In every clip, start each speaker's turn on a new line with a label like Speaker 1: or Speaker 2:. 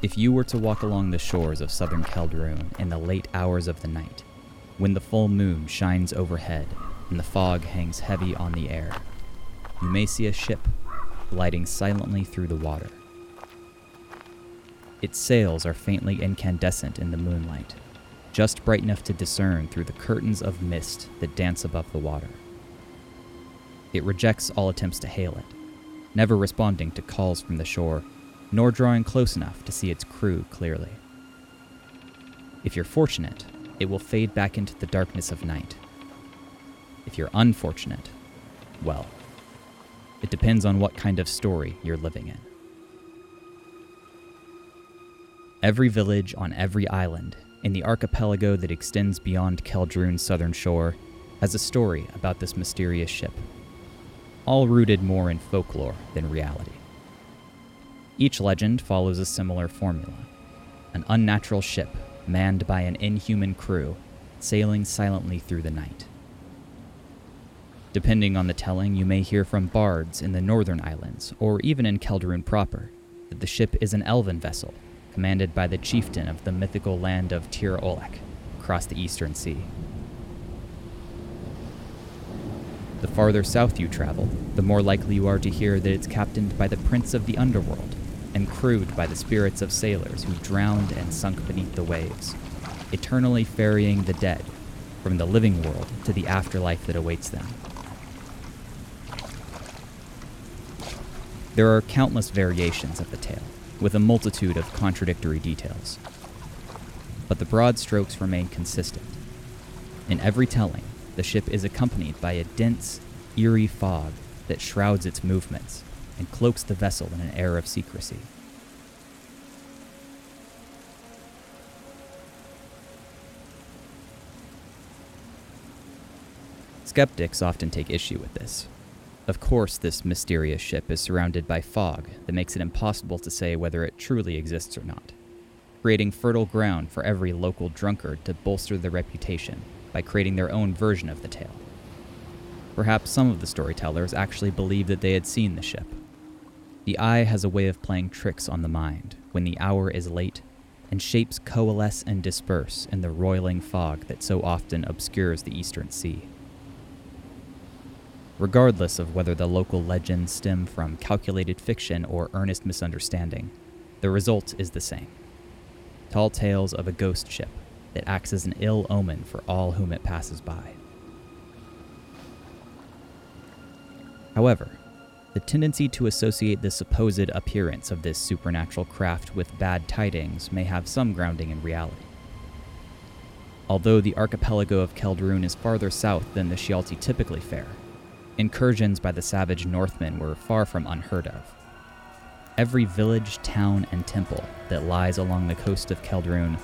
Speaker 1: If you were to walk along the shores of southern Celdrúin in the late hours of the night, when the full moon shines overhead and the fog hangs heavy on the air, you may see a ship gliding silently through the water. Its sails are faintly incandescent in the moonlight, just bright enough to discern through the curtains of mist that dance above the water. It rejects all attempts to hail it, never responding to calls from the shore nor drawing close enough to see its crew clearly. If you're fortunate, it will fade back into the darkness of night. If you're unfortunate, well, it depends on what kind of story you're living in. Every village on every island in the archipelago that extends beyond Celdrúin's southern shore has a story about this mysterious ship, all rooted more in folklore than reality. Each legend follows a similar formula an unnatural ship manned by an inhuman crew sailing silently through the night. Depending on the telling, you may hear from bards in the northern islands, or even in Celdrúin proper, that the ship is an elven vessel commanded by the chieftain of the mythical land of Tir Olek across the eastern sea. The farther south you travel, the more likely you are to hear that it's captained by the prince of the underworld, and crewed by the spirits of sailors who drowned and sunk beneath the waves, eternally ferrying the dead from the living world to the afterlife that awaits them. There are countless variations of the tale, with a multitude of contradictory details. But the broad strokes remain consistent. In every telling, the ship is accompanied by a dense, eerie fog that shrouds its movements and cloaks the vessel in an air of secrecy. Skeptics often take issue with this. Of course, this mysterious ship is surrounded by fog that makes it impossible to say whether it truly exists or not, creating fertile ground for every local drunkard to bolster their reputation by creating their own version of the tale. Perhaps some of the storytellers actually believed that they had seen the ship, the eye has a way of playing tricks on the mind when the hour is late and shapes coalesce and disperse in the roiling fog that so often obscures the eastern sea. Regardless of whether the local legends stem from calculated fiction or earnest misunderstanding, the result is the same tall tales of a ghost ship that acts as an ill omen for all whom it passes by. However, the tendency to associate the supposed appearance of this supernatural craft with bad tidings may have some grounding in reality. Although the archipelago of Celdrúin is farther south than the Shialti typically fare, incursions by the savage Northmen were far from unheard of. Every village, town, and temple that lies along the coast of Celdrúin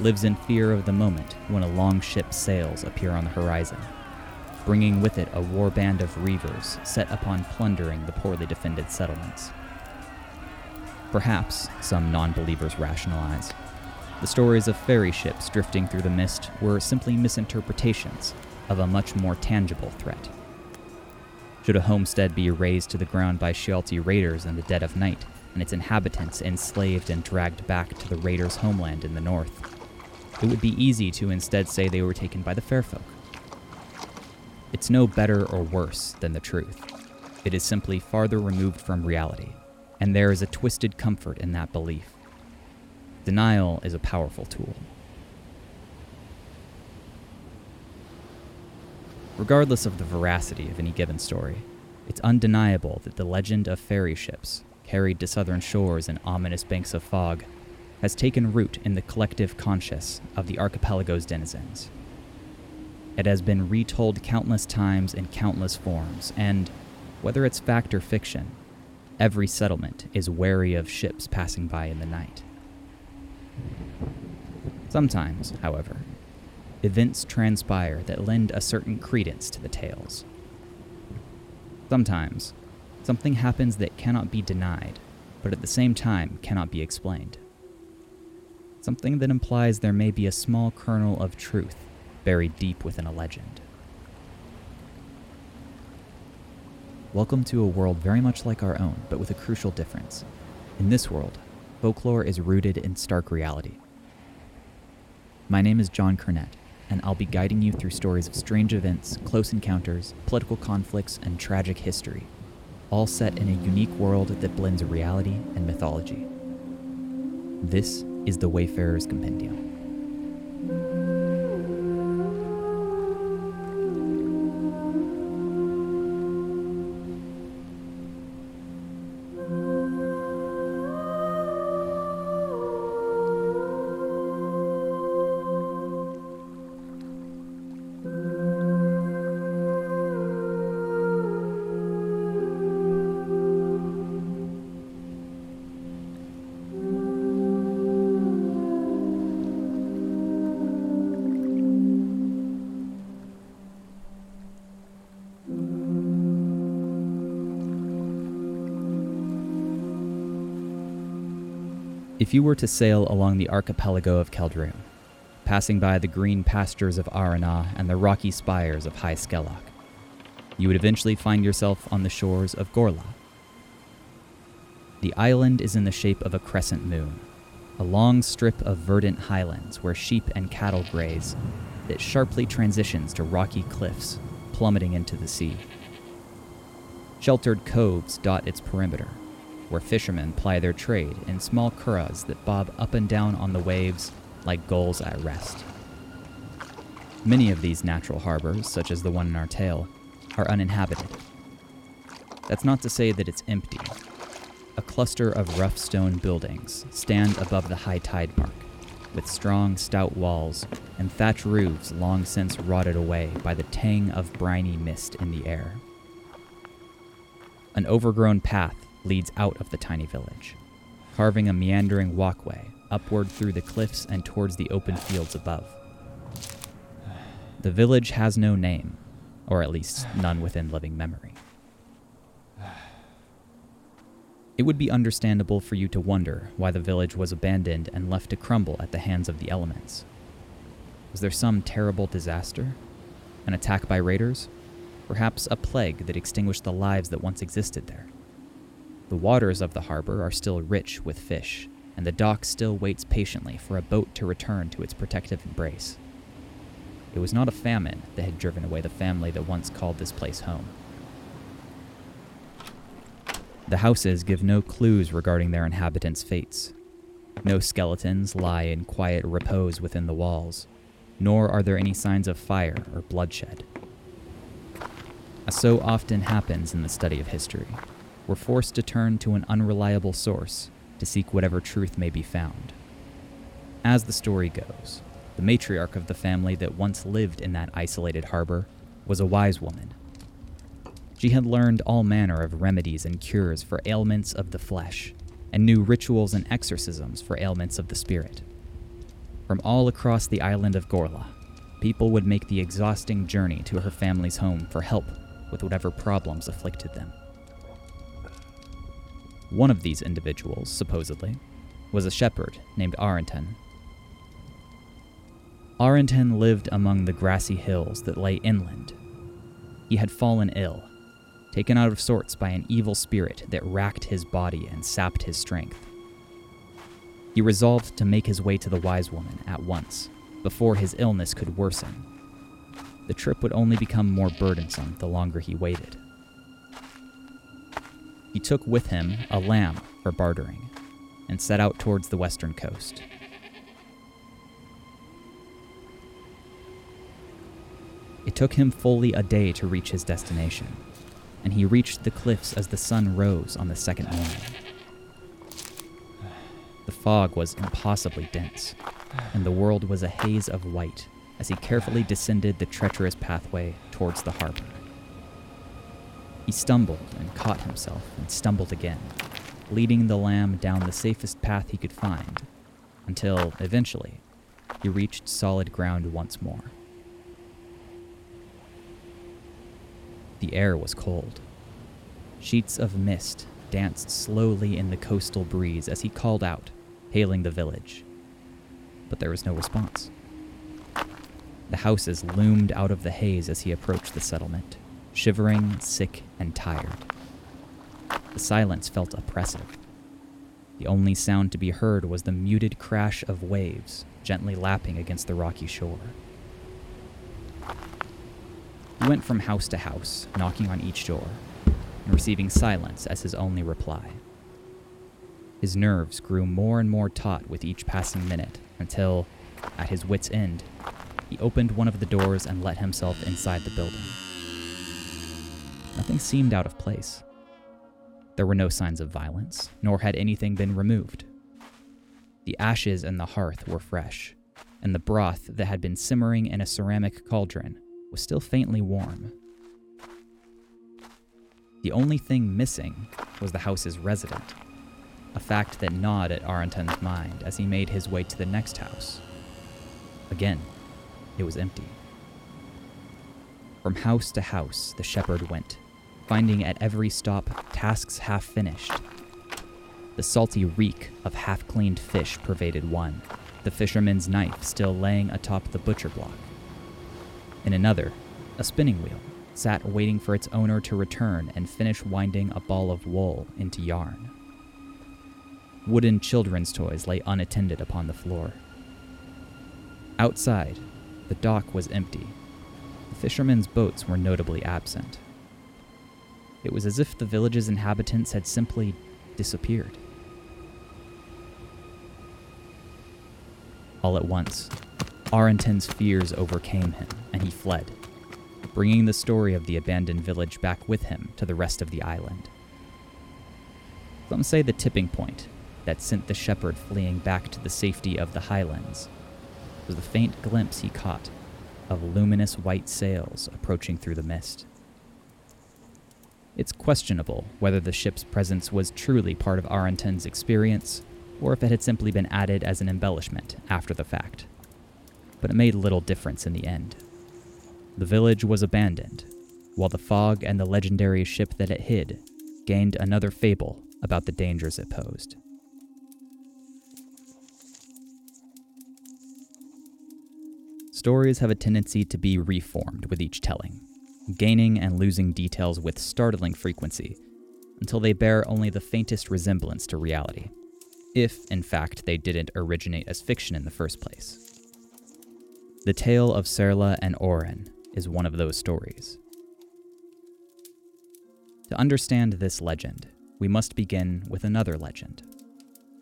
Speaker 1: lives in fear of the moment when a long ship's sails appear on the horizon bringing with it a war band of reavers set upon plundering the poorly defended settlements. Perhaps, some non believers rationalize, the stories of ferry ships drifting through the mist were simply misinterpretations of a much more tangible threat. Should a homestead be razed to the ground by Shialti raiders in the dead of night, and its inhabitants enslaved and dragged back to the raiders' homeland in the north, it would be easy to instead say they were taken by the fair folk. It's no better or worse than the truth. It is simply farther removed from reality, and there is a twisted comfort in that belief. Denial is a powerful tool. Regardless of the veracity of any given story, it's undeniable that the legend of ferry ships, carried to southern shores in ominous banks of fog, has taken root in the collective conscious of the archipelago's denizens. It has been retold countless times in countless forms, and, whether it's fact or fiction, every settlement is wary of ships passing by in the night. Sometimes, however, events transpire that lend a certain credence to the tales. Sometimes, something happens that cannot be denied, but at the same time cannot be explained. Something that implies there may be a small kernel of truth buried deep within a legend. Welcome to a world very much like our own, but with a crucial difference. In this world, folklore is rooted in stark reality. My name is John Kernett, and I'll be guiding you through stories of strange events, close encounters, political conflicts, and tragic history, all set in a unique world that blends reality and mythology. This is the Wayfarer's Compendium. If you were to sail along the archipelago of Celdrúin, passing by the green pastures of Arana and the rocky spires of High Skellock, you would eventually find yourself on the shores of Gorla. The island is in the shape of a crescent moon, a long strip of verdant highlands where sheep and cattle graze that sharply transitions to rocky cliffs plummeting into the sea. Sheltered coves dot its perimeter, where fishermen ply their trade in small curraghs that bob up and down on the waves like gulls at rest. Many of these natural harbors, such as the one in our tale, are uninhabited. That's not to say that it's empty. A cluster of rough stone buildings stand above the high tide mark, with strong, stout walls and thatch roofs long since rotted away by the tang of briny mist in the air. An overgrown path leads out of the tiny village, carving a meandering walkway upward through the cliffs and towards the open fields above. The village has no name, or at least none within living memory. It would be understandable for you to wonder why the village was abandoned and left to crumble at the hands of the elements. Was there some terrible disaster? An attack by raiders? Perhaps a plague that extinguished the lives that once existed there? The waters of the harbor are still rich with fish, and the dock still waits patiently for a boat to return to its protective embrace. It was not a famine that had driven away the family that once called this place home. The houses give no clues regarding their inhabitants' fates. No skeletons lie in quiet repose within the walls, nor are there any signs of fire or bloodshed. As so often happens in the study of history, we're forced to turn to an unreliable source to seek whatever truth may be found. As the story goes, the matriarch of the family that once lived in that isolated harbor was a wise woman. She had learned all manner of remedies and cures for ailments of the flesh, and knew rituals and exorcisms for ailments of the spirit. From all across the island of Gorla, people would make the exhausting journey to her family's home for help with whatever problems afflicted them. One of these individuals, supposedly, was a shepherd named Arenton. Arenton lived among the grassy hills that lay inland. He had fallen ill, taken out of sorts by an evil spirit that racked his body and sapped his strength. He resolved to make his way to the wise woman at once, before his illness could worsen. The trip would only become more burdensome the longer he waited. He took with him a lamb for bartering and set out towards the western coast. It took him fully a day to reach his destination, and he reached the cliffs as the sun rose on the second morning. The fog was impossibly dense, and the world was a haze of white as he carefully descended the treacherous pathway towards the harbor. He stumbled and caught himself and stumbled again, leading the lamb down the safest path he could find, until, eventually, he reached solid ground once more. The air was cold. Sheets of mist danced slowly in the coastal breeze as he called out, hailing the village. But there was no response. The houses loomed out of the haze as he approached the settlement, shivering, sick, and tired. The silence felt oppressive. The only sound to be heard was the muted crash of waves gently lapping against the rocky shore. He went from house to house, knocking on each door, and receiving silence as his only reply. His nerves grew more and more taut with each passing minute until, at his wits' end, he opened one of the doors and let himself inside the building. Nothing seemed out of place. There were no signs of violence, nor had anything been removed. The ashes in the hearth were fresh, and the broth that had been simmering in a ceramic cauldron was still faintly warm. The only thing missing was the house's resident, a fact that gnawed at Arenton's mind as he made his way to the next house. Again, it was empty. From house to house, the shepherd went, finding at every stop tasks half finished. The salty reek of half cleaned fish pervaded one, the fisherman's knife still laying atop the butcher block. In another, a spinning wheel sat waiting for its owner to return and finish winding a ball of wool into yarn. Wooden children's toys lay unattended upon the floor. Outside, the dock was empty. The fishermen's boats were notably absent. It was as if the village's inhabitants had simply disappeared. All at once, Arenton's fears overcame him, and he fled, bringing the story of the abandoned village back with him to the rest of the island. Some say the tipping point that sent the shepherd fleeing back to the safety of the highlands was the faint glimpse he caught of luminous white sails approaching through the mist. It's questionable whether the ship's presence was truly part of Arenton's experience, or if it had simply been added as an embellishment after the fact. But it made little difference in the end. The village was abandoned, while the fog and the legendary ship that it hid gained another fable about the dangers it posed. Stories have a tendency to be reformed with each telling, gaining and losing details with startling frequency until they bear only the faintest resemblance to reality, if, in fact, they didn't originate as fiction in the first place. The tale of Serla and Oren is one of those stories. To understand this legend, we must begin with another legend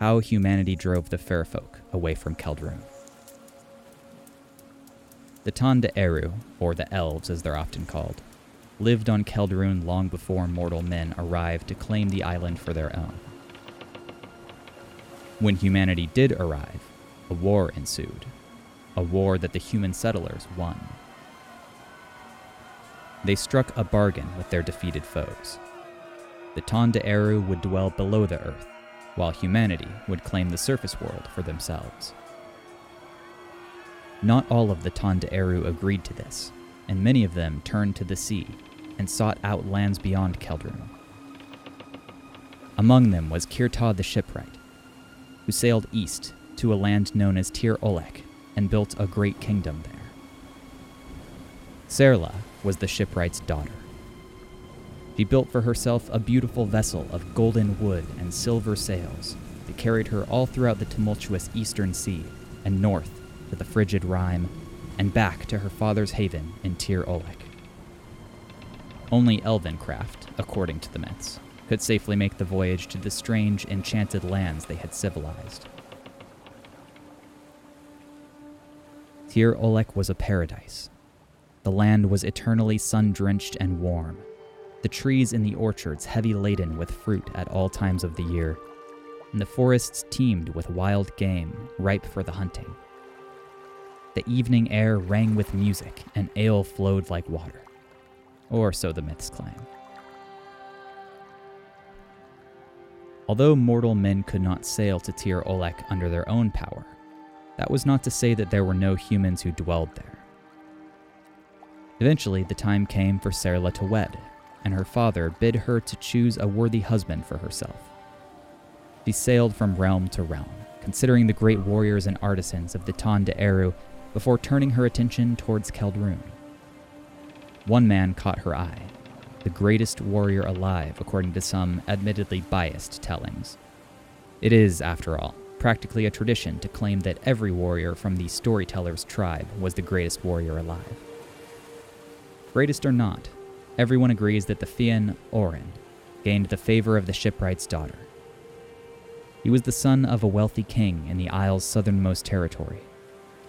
Speaker 1: how humanity drove the Fairfolk away from Celdrúin. The Tanda Eru, or the Elves as they're often called, lived on Celdrúin long before mortal men arrived to claim the island for their own. When humanity did arrive, a war ensued, a war that the human settlers won. They struck a bargain with their defeated foes. The Tanda Eru would dwell below the earth, while humanity would claim the surface world for themselves. Not all of the Tanda Eru agreed to this, and many of them turned to the sea and sought out lands beyond Celdrúin. Among them was Kirta the shipwright, who sailed east to a land known as Tir Olek and built a great kingdom there. Serla was the shipwright's daughter. She built for herself a beautiful vessel of golden wood and silver sails that carried her all throughout the tumultuous eastern sea and north to the frigid Rime, and back to her father's haven in Tir Olek. Only elven craft, according to the myths, could safely make the voyage to the strange, enchanted lands they had civilized. Tir Olek was a paradise. The land was eternally sun drenched and warm, the trees in the orchards heavy laden with fruit at all times of the year, and the forests teemed with wild game ripe for the hunting. The evening air rang with music, and ale flowed like water. Or so the myths claim. Although mortal men could not sail to Tir Olek under their own power, that was not to say that there were no humans who dwelled there. Eventually, the time came for Serla to wed, and her father bid her to choose a worthy husband for herself. She sailed from realm to realm, considering the great warriors and artisans of the Tanda Eru before turning her attention towards Celdrúin. One man caught her eye, the greatest warrior alive, according to some admittedly biased tellings. It is, after all, practically a tradition to claim that every warrior from the storyteller's tribe was the greatest warrior alive. Greatest or not, everyone agrees that the Fian Orin gained the favor of the shipwright's daughter. He was the son of a wealthy king in the Isle's southernmost territory,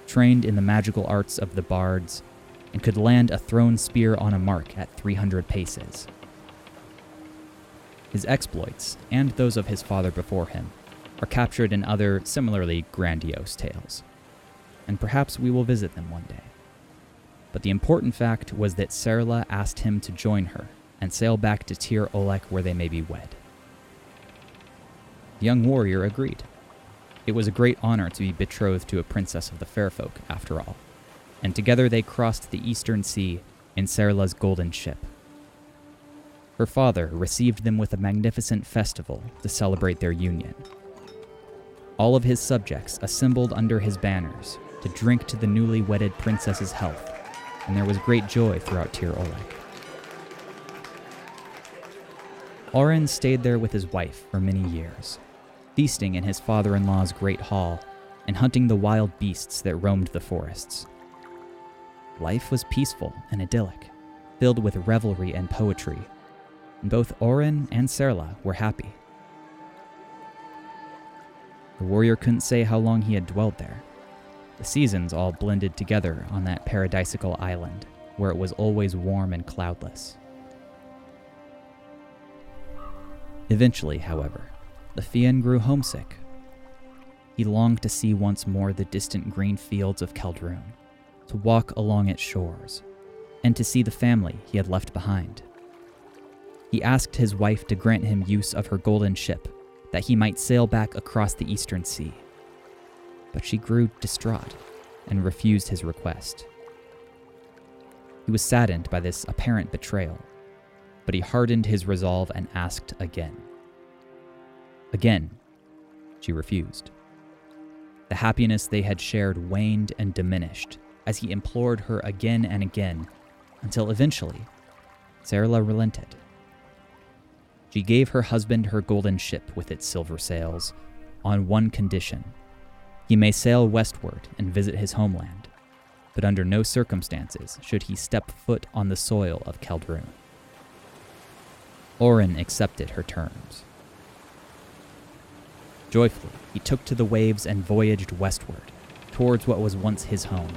Speaker 1: trained in the magical arts of the bards, and could land a thrown spear on a mark at 300 paces. His exploits, and those of his father before him, are captured in other similarly grandiose tales, and perhaps we will visit them one day. But the important fact was that Serla asked him to join her and sail back to Tir Olek where they may be wed. The young warrior agreed. It was a great honor to be betrothed to a princess of the fair folk, after all, and together they crossed the eastern sea in Serla's golden ship. Her father received them with a magnificent festival to celebrate their union. All of his subjects assembled under his banners to drink to the newly wedded princess's health, and there was great joy throughout Tir Olek. Oren stayed there with his wife for many years, feasting in his father in law's great hall and hunting the wild beasts that roamed the forests. Life was peaceful and idyllic, filled with revelry and poetry, and both Oren and Serla were happy. The warrior couldn't say how long he had dwelled there. The seasons all blended together on that paradisical island, where it was always warm and cloudless. Eventually, however, the Fian grew homesick. He longed to see once more the distant green fields of Celdrúin, to walk along its shores, and to see the family he had left behind. He asked his wife to grant him use of her golden ship, that he might sail back across the eastern sea. But she grew distraught and refused his request. He was saddened by this apparent betrayal but he hardened his resolve and asked again. Again, she refused. The happiness they had shared waned and diminished as he implored her again and again, until eventually, Serla relented. She gave her husband her golden ship with its silver sails, on one condition he may sail westward and visit his homeland, but under no circumstances should he step foot on the soil of Celdrúin. Oren accepted her terms. Joyfully, he took to the waves and voyaged westward, towards what was once his home.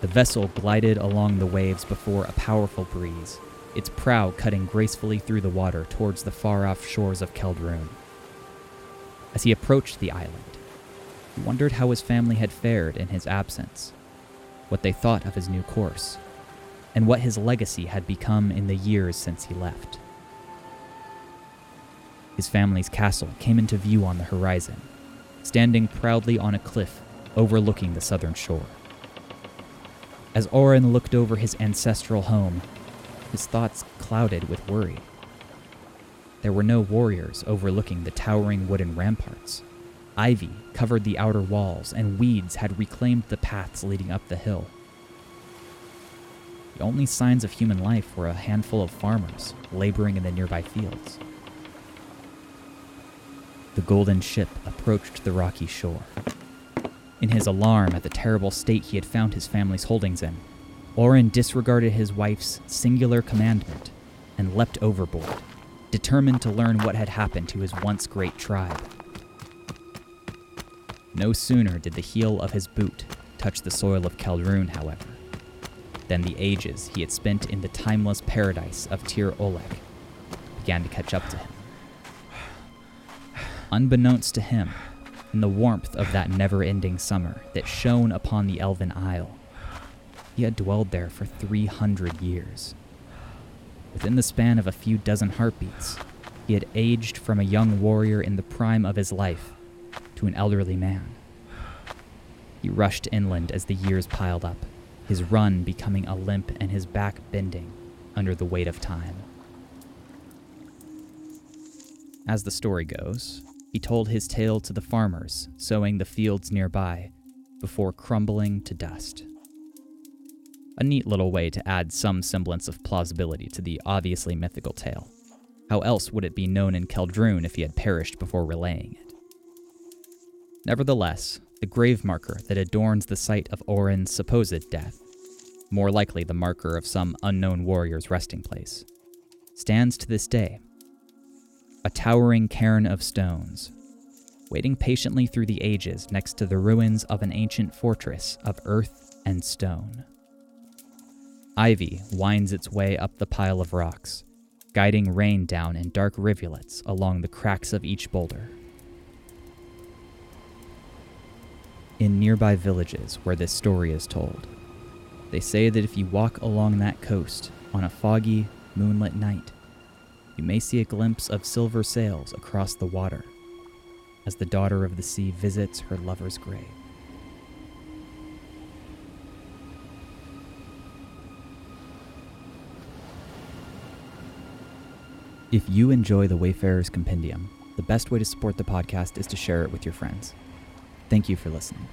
Speaker 1: The vessel glided along the waves before a powerful breeze, its prow cutting gracefully through the water towards the far off shores of Celdrúin. As he approached the island, he wondered how his family had fared in his absence, what they thought of his new course, and what his legacy had become in the years since he left. His family's castle came into view on the horizon, standing proudly on a cliff overlooking the southern shore. As Oren looked over his ancestral home, his thoughts clouded with worry. There were no warriors overlooking the towering wooden ramparts. Ivy covered the outer walls, and weeds had reclaimed the paths leading up the hill. The only signs of human life were a handful of farmers laboring in the nearby fields. The golden ship approached the rocky shore. In his alarm at the terrible state he had found his family's holdings in, Oren disregarded his wife's singular commandment and leapt overboard, determined to learn what had happened to his once great tribe. No sooner did the heel of his boot touch the soil of Celdrúin, however, than the ages he had spent in the timeless paradise of Tir Olek began to catch up to him unbeknownst to him, in the warmth of that never ending summer that shone upon the Elven Isle. He had dwelled there for 300 years. Within the span of a few dozen heartbeats, he had aged from a young warrior in the prime of his life to an elderly man. He rushed inland as the years piled up, his run becoming a limp and his back bending under the weight of time. As the story goes, he told his tale to the farmers sowing the fields nearby before crumbling to dust. A neat little way to add some semblance of plausibility to the obviously mythical tale. How else would it be known in Celdrúin if he had perished before relaying it? Nevertheless, the grave marker that adorns the site of Orin's supposed death, more likely the marker of some unknown warrior's resting place, stands to this day. A towering cairn of stones, waiting patiently through the ages next to the ruins of an ancient fortress of earth and stone. Ivy winds its way up the pile of rocks, guiding rain down in dark rivulets along the cracks of each boulder. In nearby villages where this story is told, they say that if you walk along that coast on a foggy, moonlit night, you may see a glimpse of silver sails across the water as the daughter of the sea visits her lover's grave. If you enjoy the Wayfarer's Compendium, the best way to support the podcast is to share it with your friends. Thank you for listening.